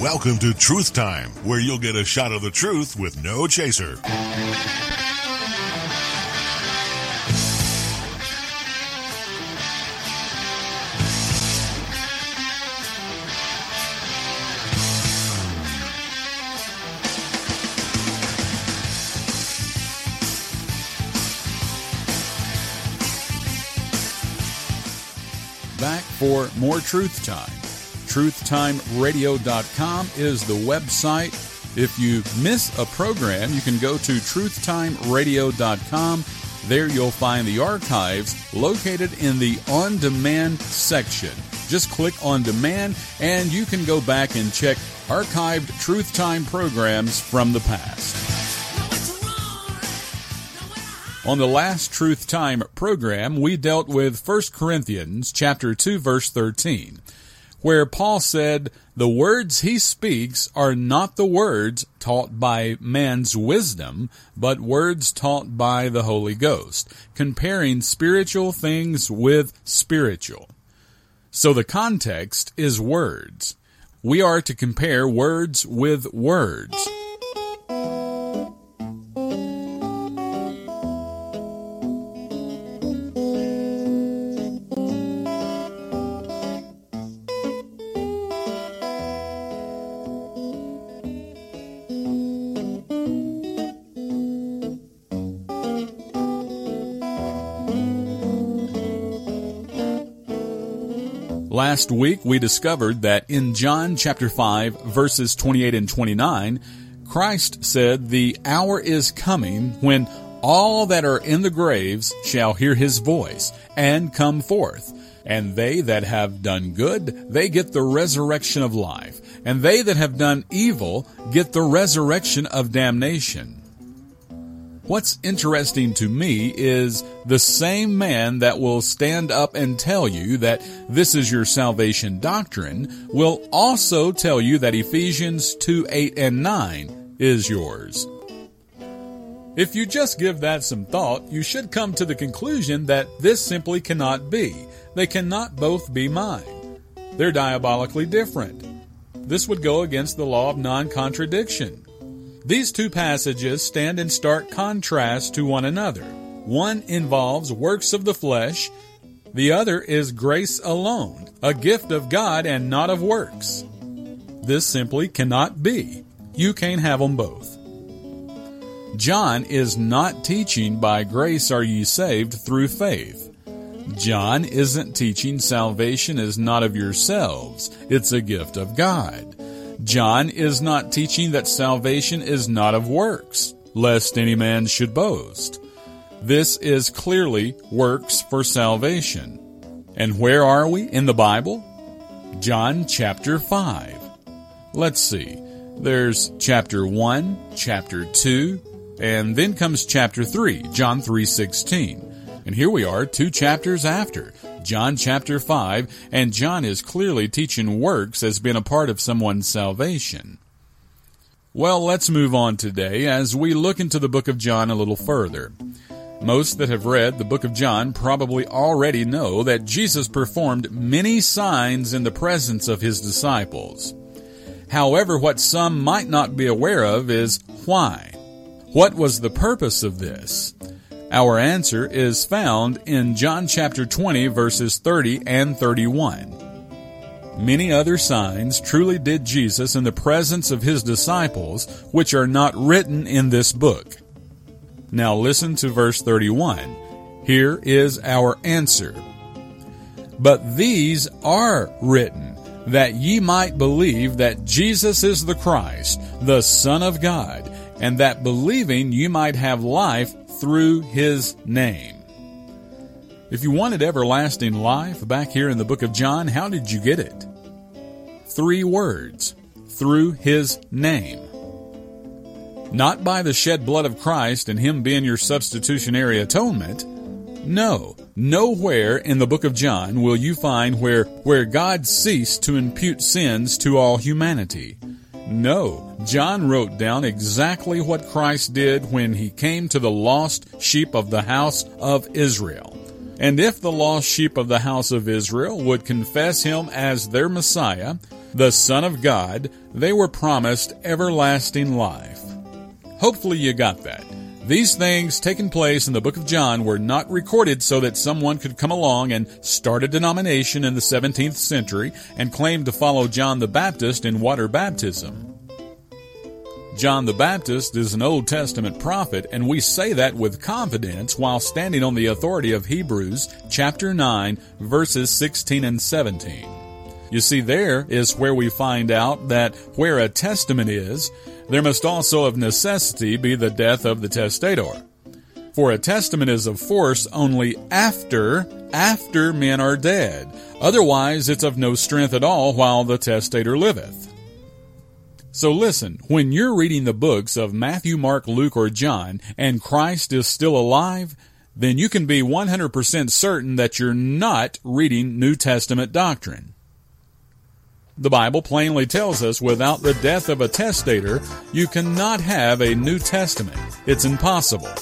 Welcome to Truth Time, where you'll get a shot of the truth with no chaser. Back for more Truth Time. TruthTimeRadio.com is the website. If you miss a program, you can go to TruthTimeRadio.com. There you'll find the archives located in the On Demand section. Just click On Demand and you can go back and check archived Truth Time programs from the past. On the last Truth Time program, we dealt with 1 Corinthians chapter 2 verse 13, where Paul said, "The words he speaks are not the words taught by man's wisdom, but words taught by the Holy Ghost, comparing spiritual things with spiritual." So the context is words. We are to compare words with words. Last week we discovered that in John chapter 5 verses 28 and 29, Christ said, The hour is coming when all that are in the graves shall hear his voice and come forth. And they that have done good, they get the resurrection of life. And they that have done evil get the resurrection of damnation. What's interesting to me is the same man that will stand up and tell you that this is your salvation doctrine will also tell you that Ephesians 2, 8, and 9 is yours. If you just give that some thought, you should come to the conclusion that this simply cannot be. They cannot both be mine. They're diabolically different. This would go against the law of non-contradiction. These two passages stand in stark contrast to one another. One involves works of the flesh, the other is grace alone, a gift of God and not of works. This simply cannot be. You can't have them both. John is not teaching by grace are you saved through faith. John isn't teaching salvation is not of yourselves, it's a gift of God. John is not teaching that salvation is not of works, lest any man should boast. This is clearly works for salvation. And where are we in the Bible? John chapter 5. Let's see. There's chapter 1, chapter 2, and then comes chapter 3, John 3:16. And here we are, two chapters after, John chapter 5, and John is clearly teaching works as being a part of someone's salvation. Well, let's move on today as we look into the book of John a little further. Most that have read the book of John probably already know that Jesus performed many signs in the presence of his disciples. However, what some might not be aware of is why. What was the purpose of this? Our answer is found in John chapter 20 verses 30 and 31. Many other signs truly did Jesus in the presence of his disciples, which are not written in this book. Now listen to verse 31. Here is our answer. But these are written, that ye might believe that Jesus is the Christ, the Son of God, and that believing you might have life through his name. If you wanted everlasting life back here in the book of John, how did you get it? Three words. Through his name. Not by the shed blood of Christ and him being your substitutionary atonement. No, nowhere in the book of John will you find where, where God ceased to impute sins to all humanity. No, John wrote down exactly what Christ did when he came to the lost sheep of the house of Israel. And if the lost sheep of the house of Israel would confess him as their Messiah, the Son of God, they were promised everlasting life. Hopefully you got that. These things taking place in the book of John were not recorded so that someone could come along and start a denomination in the 17th century and claim to follow John the Baptist in water baptism. John the Baptist is an Old Testament prophet, and we say that with confidence while standing on the authority of Hebrews chapter 9, verses 16 and 17. You see, there is where we find out that where a testament is, there must also of necessity be the death of the testator. For a testament is of force only after, after men are dead. Otherwise, it's of no strength at all while the testator liveth. So listen, when you're reading the books of Matthew, Mark, Luke, or John, and Christ is still alive, then you can be 100% certain that you're not reading New Testament doctrine. The Bible plainly tells us without the death of a testator, you cannot have a New Testament. It's impossible.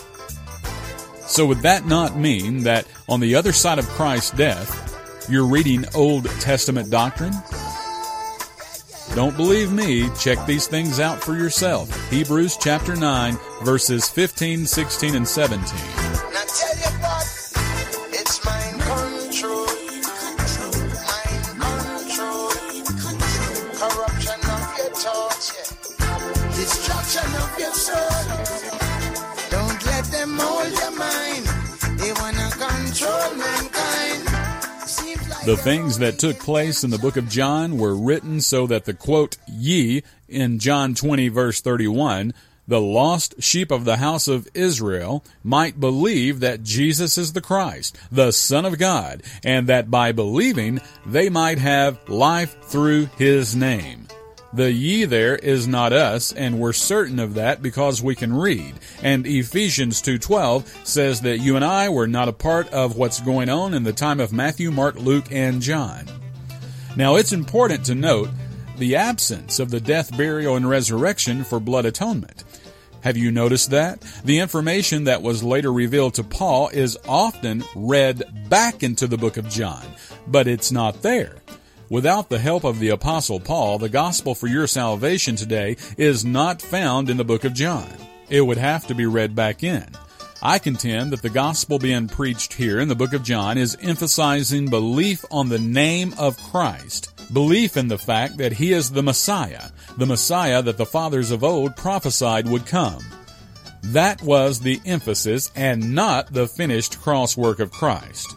So would that not mean that on the other side of Christ's death, you're reading Old Testament doctrine? Don't believe me, check these things out for yourself. Hebrews chapter 9, verses 15, 16, and 17. Your soul. Don't let them hold your mind. They wanna control mankind. The things that took place in the book of John were written so that the quote, ye, in John 20 verse 31, the lost sheep of the house of Israel might believe that Jesus is the Christ, the Son of God, and that by believing they might have life through His name. The ye there is not us, and we're certain of that because we can read. And Ephesians 2.12 says that you and I were not a part of what's going on in the time of Matthew, Mark, Luke, and John. Now it's important to note the absence of the death, burial, and resurrection for blood atonement. Have you noticed that? The information that was later revealed to Paul is often read back into the book of John, but it's not there. Without the help of the apostle Paul, the gospel for your salvation today is not found in the book of John. It would have to be read back in. I contend that the gospel being preached here in the book of John is emphasizing belief on the name of Christ, belief in the fact that he is the Messiah, the Messiah that the fathers of old prophesied would come. That was the emphasis and not the finished cross work of Christ.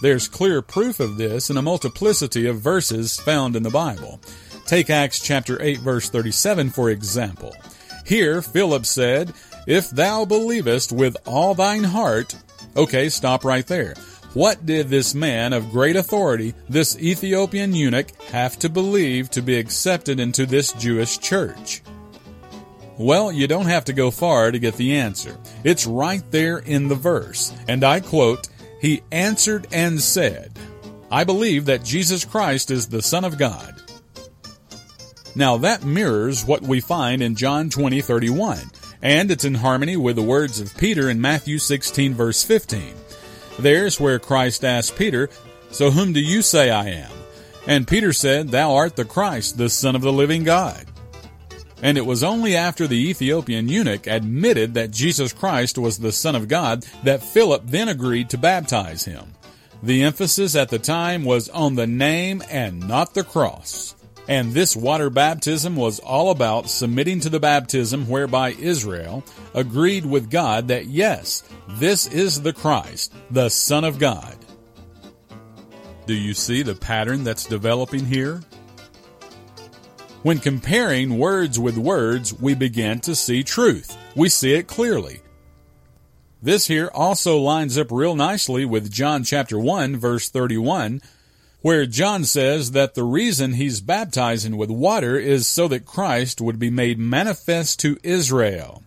There's clear proof of this in a multiplicity of verses found in the Bible. Take Acts chapter 8 verse 37 for example. Here Philip said, If thou believest with all thine heart, okay, stop right there. What did this man of great authority, this Ethiopian eunuch, have to believe to be accepted into this Jewish church? Well, you don't have to go far to get the answer. It's right there in the verse. And I quote, He answered and said, I believe that Jesus Christ is the Son of God. Now that mirrors what we find in John 20, 31, and it's in harmony with the words of Peter in Matthew 16, verse 15. There's where Christ asked Peter, So whom do you say I am? And Peter said, Thou art the Christ, the Son of the living God. And it was only after the Ethiopian eunuch admitted that Jesus Christ was the Son of God that Philip then agreed to baptize him. The emphasis at the time was on the name and not the cross. And this water baptism was all about submitting to the baptism whereby Israel agreed with God that yes, this is the Christ, the Son of God. Do you see the pattern that's developing here? When comparing words with words, we begin to see truth. We see it clearly. This here also lines up real nicely with John chapter 1 verse 31, where John says that the reason he's baptizing with water is so that Christ would be made manifest to Israel.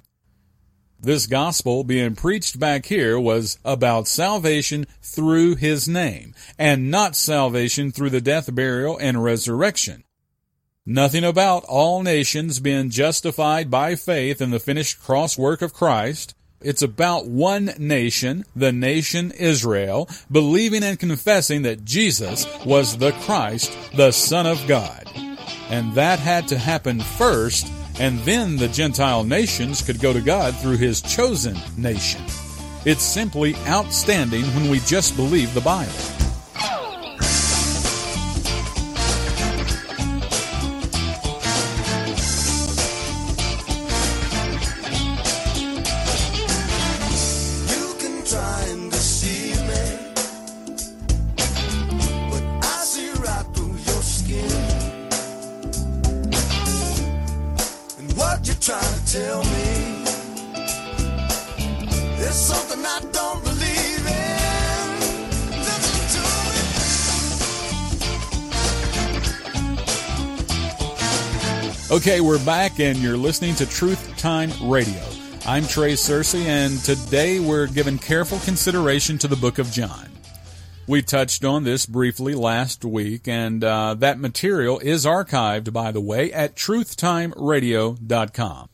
This gospel being preached back here was about salvation through his name, and not salvation through the death, burial, and resurrection. Nothing about all nations being justified by faith in the finished cross work of Christ. It's about one nation, the nation Israel, believing and confessing that Jesus was the Christ, the Son of God. And that had to happen first, and then the Gentile nations could go to God through His chosen nation. It's simply outstanding when we just believe the Bible. Okay, we're back, and you're listening to Truth Time Radio. I'm Trey Cersey, and today we're giving careful consideration to the book of John. We touched on this briefly last week, and uh, that material is archived, by the way, at truthtimeradio.com.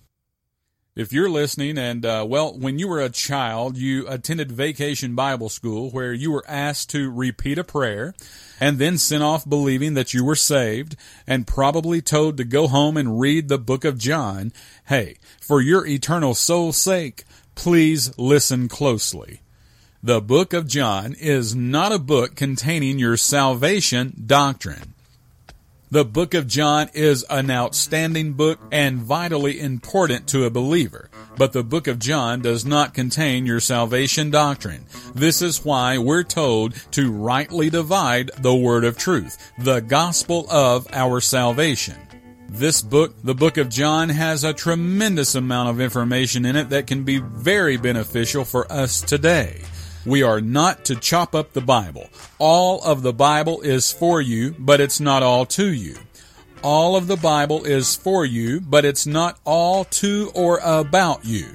If you're listening, and uh, well, when you were a child, you attended vacation Bible school where you were asked to repeat a prayer and then sent off believing that you were saved and probably told to go home and read the book of John, hey, for your eternal soul's sake, please listen closely. The book of John is not a book containing your salvation doctrine. The book of John is an outstanding book and vitally important to a believer. But the book of John does not contain your salvation doctrine. This is why we're told to rightly divide the word of truth, the gospel of our salvation. This book, the book of John, has a tremendous amount of information in it that can be very beneficial for us today. We are not to chop up the Bible. All of the Bible is for you, but it's not all to you. All of the Bible is for you, but it's not all to or about you.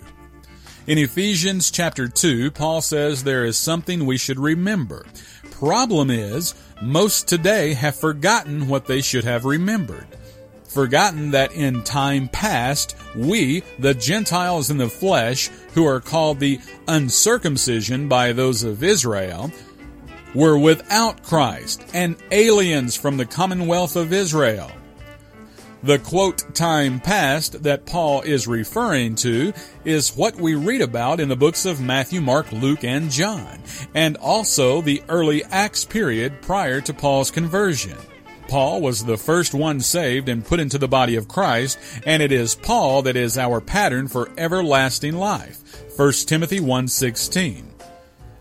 In Ephesians chapter 2, Paul says there is something we should remember. Problem is, most today have forgotten what they should have remembered forgotten that in time past, we, the Gentiles in the flesh, who are called the uncircumcision by those of Israel, were without Christ and aliens from the commonwealth of Israel. The quote time past that Paul is referring to is what we read about in the books of Matthew, Mark, Luke, and John, and also the early Acts period prior to Paul's conversion. Paul was the first one saved and put into the body of Christ, and it is Paul that is our pattern for everlasting life. 1 Timothy 1:16.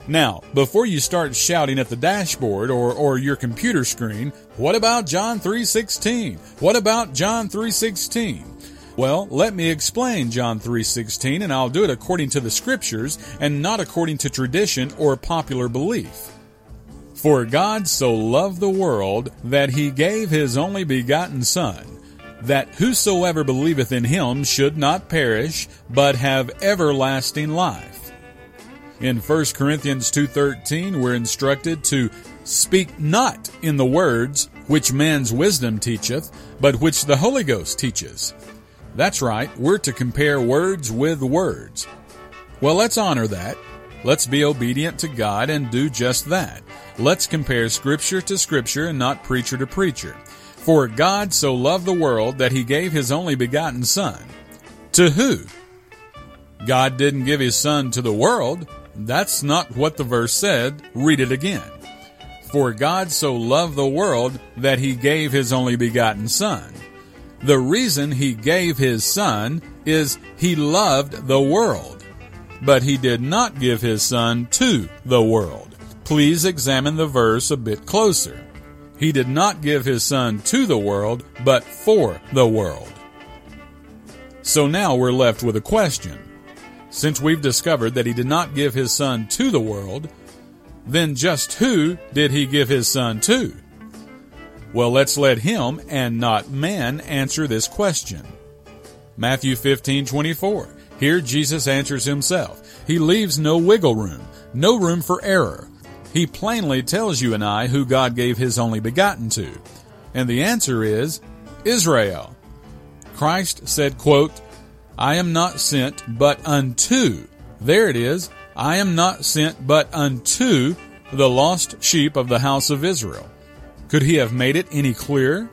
Now, before you start shouting at the dashboard or, or your computer screen, what about John 3:16? What about John 3:16? Well, let me explain John 3:16 and I'll do it according to the scriptures and not according to tradition or popular belief. For God so loved the world that he gave his only begotten Son, that whosoever believeth in him should not perish, but have everlasting life. In 1 Corinthians 2:13 we're instructed to speak not in the words which man's wisdom teacheth, but which the Holy Ghost teaches. That's right, we're to compare words with words. Well, let's honor that. Let's be obedient to God and do just that. Let's compare scripture to scripture and not preacher to preacher. For God so loved the world that he gave his only begotten son. To who? God didn't give his son to the world. That's not what the verse said. Read it again. For God so loved the world that he gave his only begotten son. The reason he gave his son is he loved the world. But he did not give his son to the world. Please examine the verse a bit closer. He did not give his son to the world, but for the world. So now we're left with a question. Since we've discovered that he did not give his son to the world, then just who did he give his son to? Well, let's let him and not man answer this question. Matthew 15:24. Here Jesus answers himself. He leaves no wiggle room, no room for error. He plainly tells you and I who God gave his only begotten to. And the answer is Israel. Christ said, quote, I am not sent but unto. There it is. I am not sent but unto the lost sheep of the house of Israel. Could he have made it any clearer?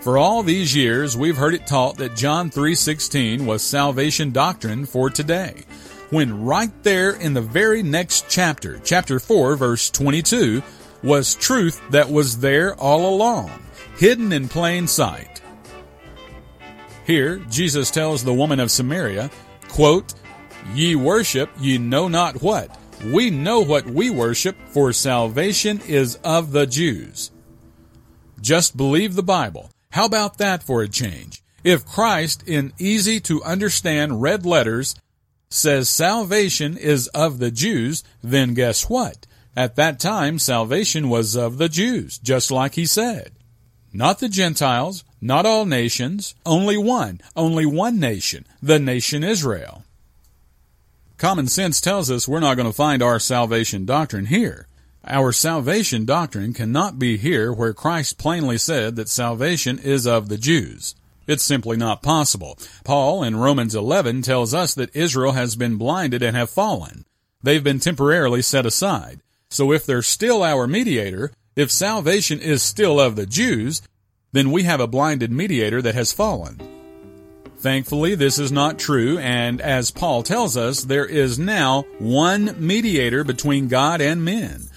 For all these years, we've heard it taught that John 3:16 was salvation doctrine for today. When right there in the very next chapter, chapter 4 verse 22, was truth that was there all along, hidden in plain sight. Here, Jesus tells the woman of Samaria, quote, Ye worship ye know not what. We know what we worship, for salvation is of the Jews. Just believe the Bible. How about that for a change? If Christ, in easy to understand red letters, says salvation is of the Jews, then guess what? At that time, salvation was of the Jews, just like he said. Not the Gentiles, not all nations, only one, only one nation, the nation Israel. Common sense tells us we're not going to find our salvation doctrine here. Our salvation doctrine cannot be here where Christ plainly said that salvation is of the Jews. It's simply not possible. Paul in Romans 11 tells us that Israel has been blinded and have fallen. They've been temporarily set aside. So if they're still our mediator, if salvation is still of the Jews, then we have a blinded mediator that has fallen. Thankfully, this is not true, and as Paul tells us, there is now one mediator between God and men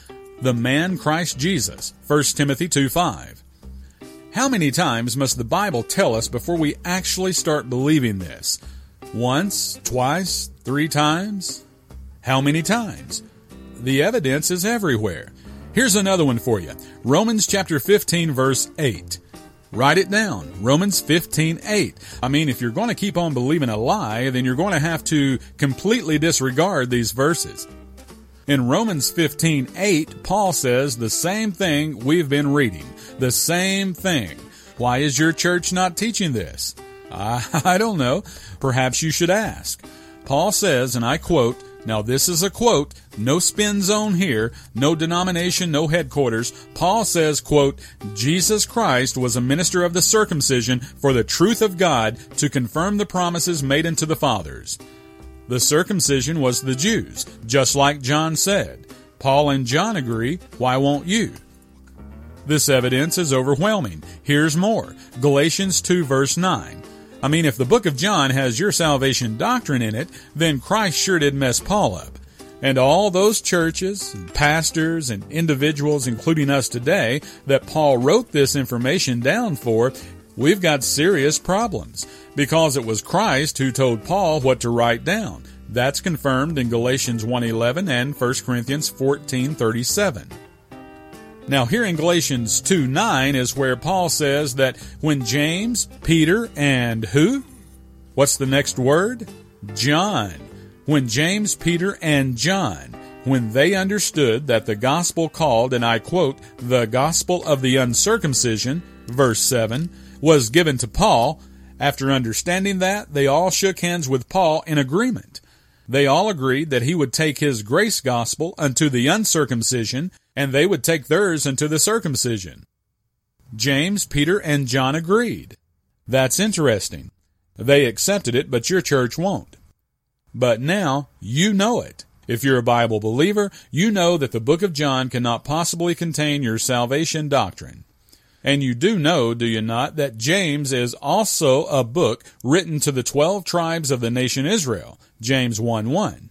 the man Christ Jesus. 1 Timothy 2 5. How many times must the Bible tell us before we actually start believing this? Once, twice, three times? How many times? The evidence is everywhere. Here's another one for you. Romans chapter 15 verse 8. Write it down. Romans 15, 8. I mean, if you're going to keep on believing a lie, then you're going to have to completely disregard these verses. In Romans 15, 8, Paul says the same thing we've been reading. The same thing. Why is your church not teaching this? I, I don't know. Perhaps you should ask. Paul says, and I quote, now this is a quote, no spin zone here, no denomination, no headquarters. Paul says, quote, Jesus Christ was a minister of the circumcision for the truth of God to confirm the promises made unto the fathers. The circumcision was the Jews, just like John said. Paul and John agree, why won't you? This evidence is overwhelming. Here's more. Galatians 2 verse 9. I mean, if the book of John has your salvation doctrine in it, then Christ sure did mess Paul up. And all those churches, and pastors, and individuals, including us today, that Paul wrote this information down for, we've got serious problems because it was Christ who told Paul what to write down. That's confirmed in Galatians 1:11 and 1 Corinthians 14:37. Now here in Galatians 2:9 is where Paul says that when James, Peter, and who? What's the next word? John. When James, Peter, and John when they understood that the gospel called, and I quote, the gospel of the uncircumcision, verse 7, was given to Paul, after understanding that, they all shook hands with Paul in agreement. They all agreed that he would take his grace gospel unto the uncircumcision, and they would take theirs unto the circumcision. James, Peter, and John agreed. That's interesting. They accepted it, but your church won't. But now, you know it. If you're a Bible believer, you know that the book of John cannot possibly contain your salvation doctrine. And you do know, do you not, that James is also a book written to the 12 tribes of the nation Israel, James 1 1.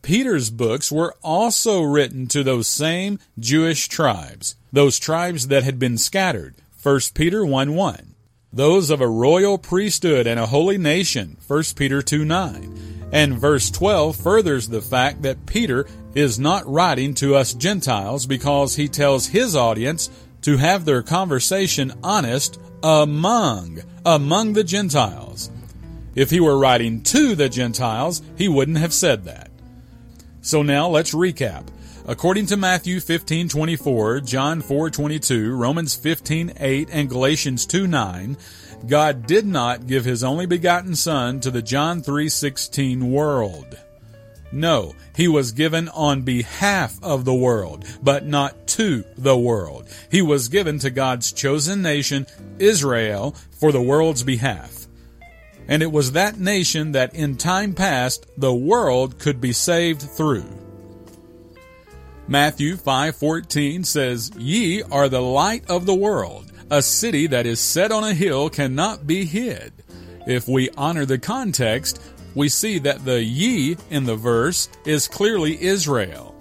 Peter's books were also written to those same Jewish tribes, those tribes that had been scattered, 1 Peter 1 1. Those of a royal priesthood and a holy nation, 1 Peter 2 9. And verse 12 furthers the fact that Peter is not writing to us Gentiles because he tells his audience to have their conversation honest among, among the Gentiles. If he were writing to the Gentiles, he wouldn't have said that. So now let's recap. According to Matthew 15:24, John 4:22, Romans 15:8, and Galatians 2:9, God did not give his only begotten son to the John 3:16 world. No, he was given on behalf of the world, but not to the world. He was given to God's chosen nation, Israel, for the world's behalf. And it was that nation that in time past the world could be saved through. Matthew 5:14 says, "Ye are the light of the world. A city that is set on a hill cannot be hid. If we honor the context, we see that the ye in the verse is clearly Israel.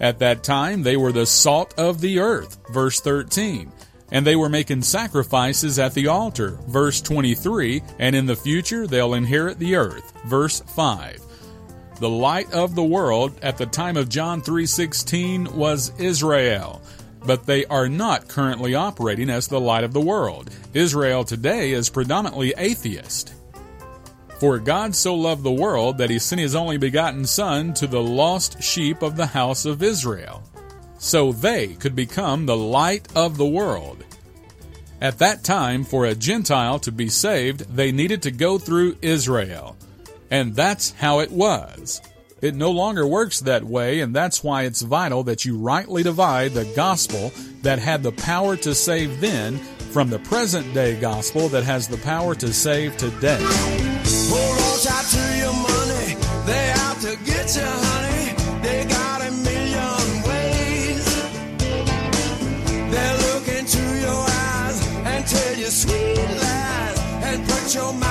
At that time, they were the salt of the earth, verse 13, and they were making sacrifices at the altar, verse 23, and in the future they'll inherit the earth, verse 5. The light of the world at the time of John 3:16 was Israel, but they are not currently operating as the light of the world. Israel today is predominantly atheist. For God so loved the world that he sent his only begotten Son to the lost sheep of the house of Israel, so they could become the light of the world. At that time, for a Gentile to be saved, they needed to go through Israel. And that's how it was. It no longer works that way, and that's why it's vital that you rightly divide the gospel that had the power to save then from the present day gospel that has the power to save today. Hold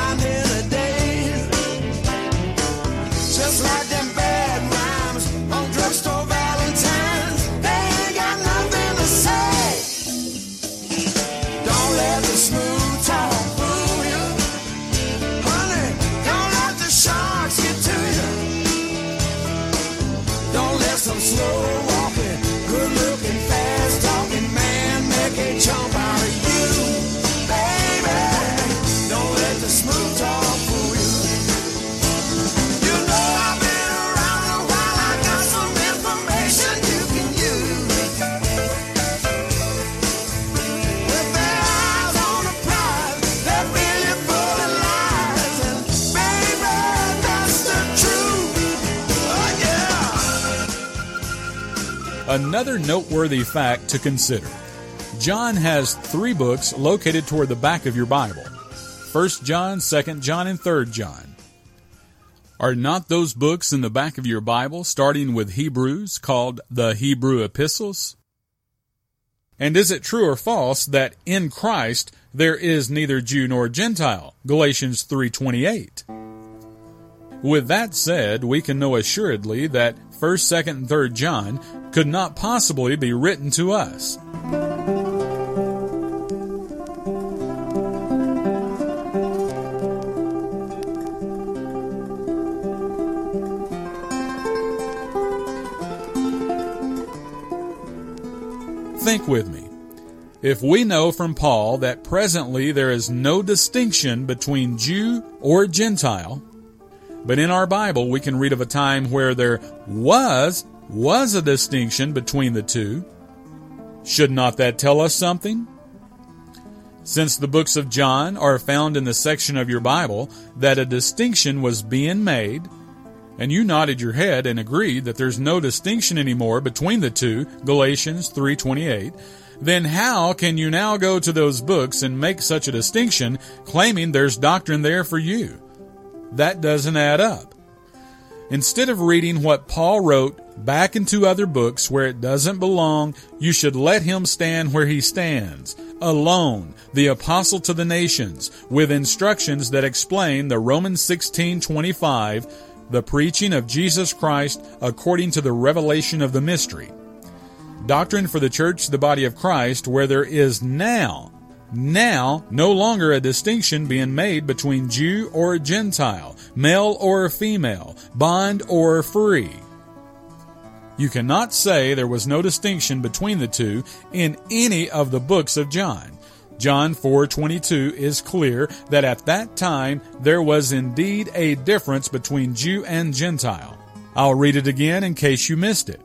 Another noteworthy fact to consider. John has three books located toward the back of your Bible. 1 John, 2 John, and 3 John. Are not those books in the back of your Bible, starting with Hebrews, called the Hebrew epistles? And is it true or false that in Christ there is neither Jew nor Gentile? Galatians 3:28. With that said, we can know assuredly that 1st, 2nd, and 3rd John could not possibly be written to us. Think with me. If we know from Paul that presently there is no distinction between Jew or Gentile, but in our Bible we can read of a time where there was was a distinction between the two, should not that tell us something? Since the books of John are found in the section of your Bible that a distinction was being made, and you nodded your head and agreed that there's no distinction anymore between the two, Galatians 3:28, then how can you now go to those books and make such a distinction claiming there's doctrine there for you? That doesn't add up. Instead of reading what Paul wrote back into other books where it doesn't belong, you should let him stand where he stands, alone, the apostle to the nations, with instructions that explain the Romans 16:25, the preaching of Jesus Christ according to the revelation of the mystery. Doctrine for the church, the body of Christ, where there is now now, no longer a distinction being made between Jew or Gentile, male or female, bond or free. You cannot say there was no distinction between the two in any of the books of John. John 4:22 is clear that at that time there was indeed a difference between Jew and Gentile. I'll read it again in case you missed it.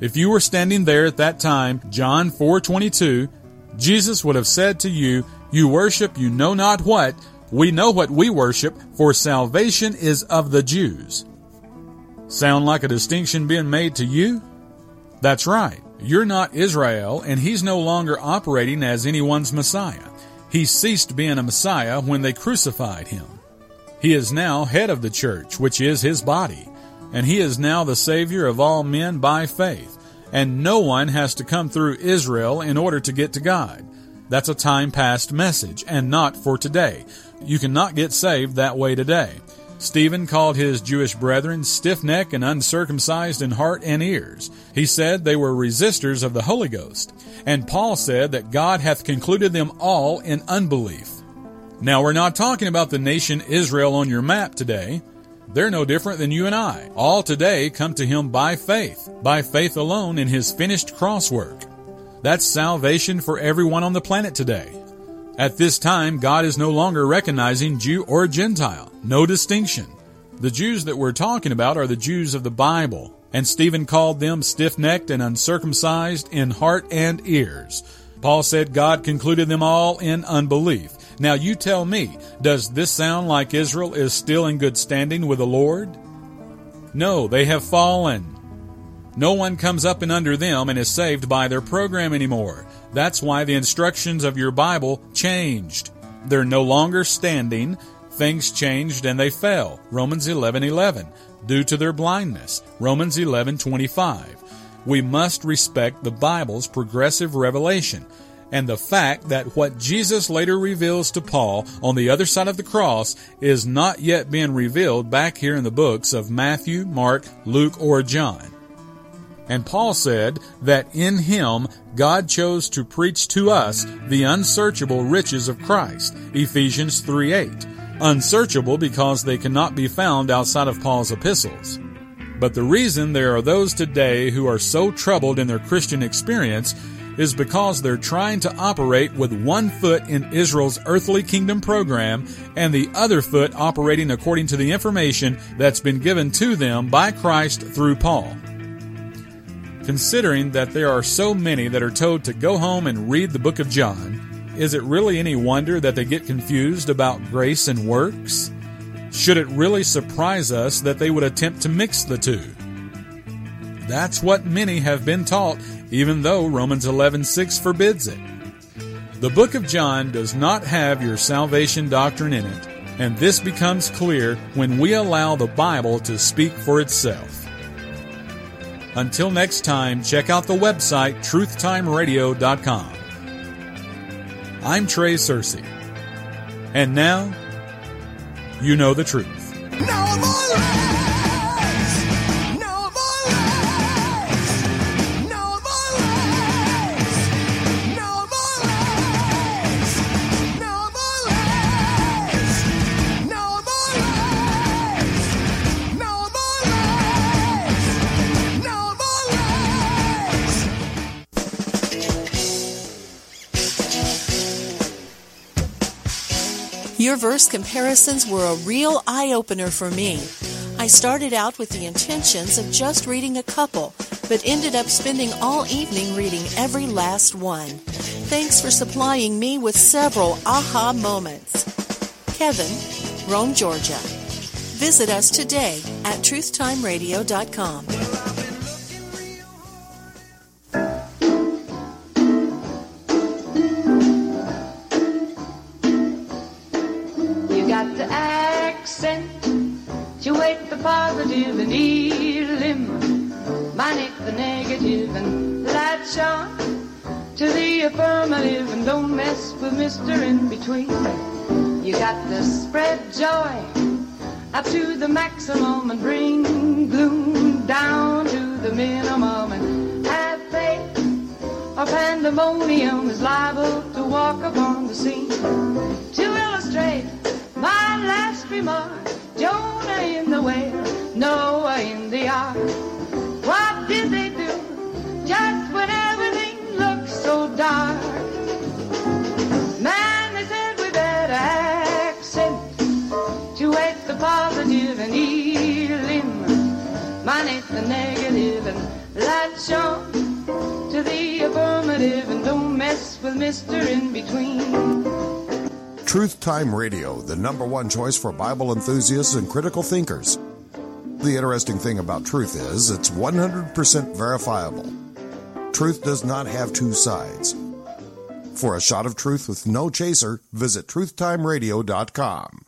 If you were standing there at that time, John 4:22 Jesus would have said to you, You worship you know not what, we know what we worship, for salvation is of the Jews. Sound like a distinction being made to you? That's right. You're not Israel, and he's no longer operating as anyone's Messiah. He ceased being a Messiah when they crucified him. He is now head of the church, which is his body, and he is now the Savior of all men by faith and no one has to come through Israel in order to get to God. That's a time past message and not for today. You cannot get saved that way today. Stephen called his Jewish brethren stiff necked and uncircumcised in heart and ears. He said they were resistors of the Holy Ghost. And Paul said that God hath concluded them all in unbelief. Now, we're not talking about the nation Israel on your map today. They're no different than you and I. All today come to Him by faith, by faith alone in His finished cross work. That's salvation for everyone on the planet today. At this time, God is no longer recognizing Jew or Gentile. No distinction. The Jews that we're talking about are the Jews of the Bible, and Stephen called them stiff-necked and uncircumcised in heart and ears. Paul said God concluded them all in unbelief. Now you tell me, does this sound like Israel is still in good standing with the Lord? No, they have fallen. No one comes up and under them and is saved by their program anymore. That's why the instructions of your Bible changed. They're no longer standing. Things changed and they fell. Romans 11:11 due to their blindness. Romans 11:25. We must respect the Bible's progressive revelation and the fact that what Jesus later reveals to Paul on the other side of the cross is not yet being revealed back here in the books of Matthew, Mark, Luke, or John. And Paul said that in him God chose to preach to us the unsearchable riches of Christ. Ephesians 3 8. Unsearchable because they cannot be found outside of Paul's epistles. But the reason there are those today who are so troubled in their Christian experience is because they're trying to operate with one foot in Israel's earthly kingdom program and the other foot operating according to the information that's been given to them by Christ through Paul. Considering that there are so many that are told to go home and read the book of John, is it really any wonder that they get confused about grace and works? Should it really surprise us that they would attempt to mix the two? That's what many have been taught, even though Romans 11:6 forbids it. The book of John does not have your salvation doctrine in it, and this becomes clear when we allow the Bible to speak for itself. Until next time, check out the website truthtimeradio.com. I'm Trey Cersey. And now, you know the truth. Your verse comparisons were a real eye opener for me. I started out with the intentions of just reading a couple, but ended up spending all evening reading every last one. Thanks for supplying me with several aha moments. Kevin, Rome, Georgia. Visit us today at truthtimeradio.com. with Mr. In Between. You got to spread joy up to the maximum and bring gloom down to the minimum and have faith or pandemonium is liable to walk upon the scene. To illustrate my last remark, Jonah in the whale, Noah in the ark. What did they the negative and latch on to the affirmative and don't mess with Mr. In Between. Truth Time Radio, the number one choice for Bible enthusiasts and critical thinkers. The interesting thing about truth is it's 100% verifiable. Truth does not have two sides. For a shot of truth with no chaser, visit truthtimeradio.com.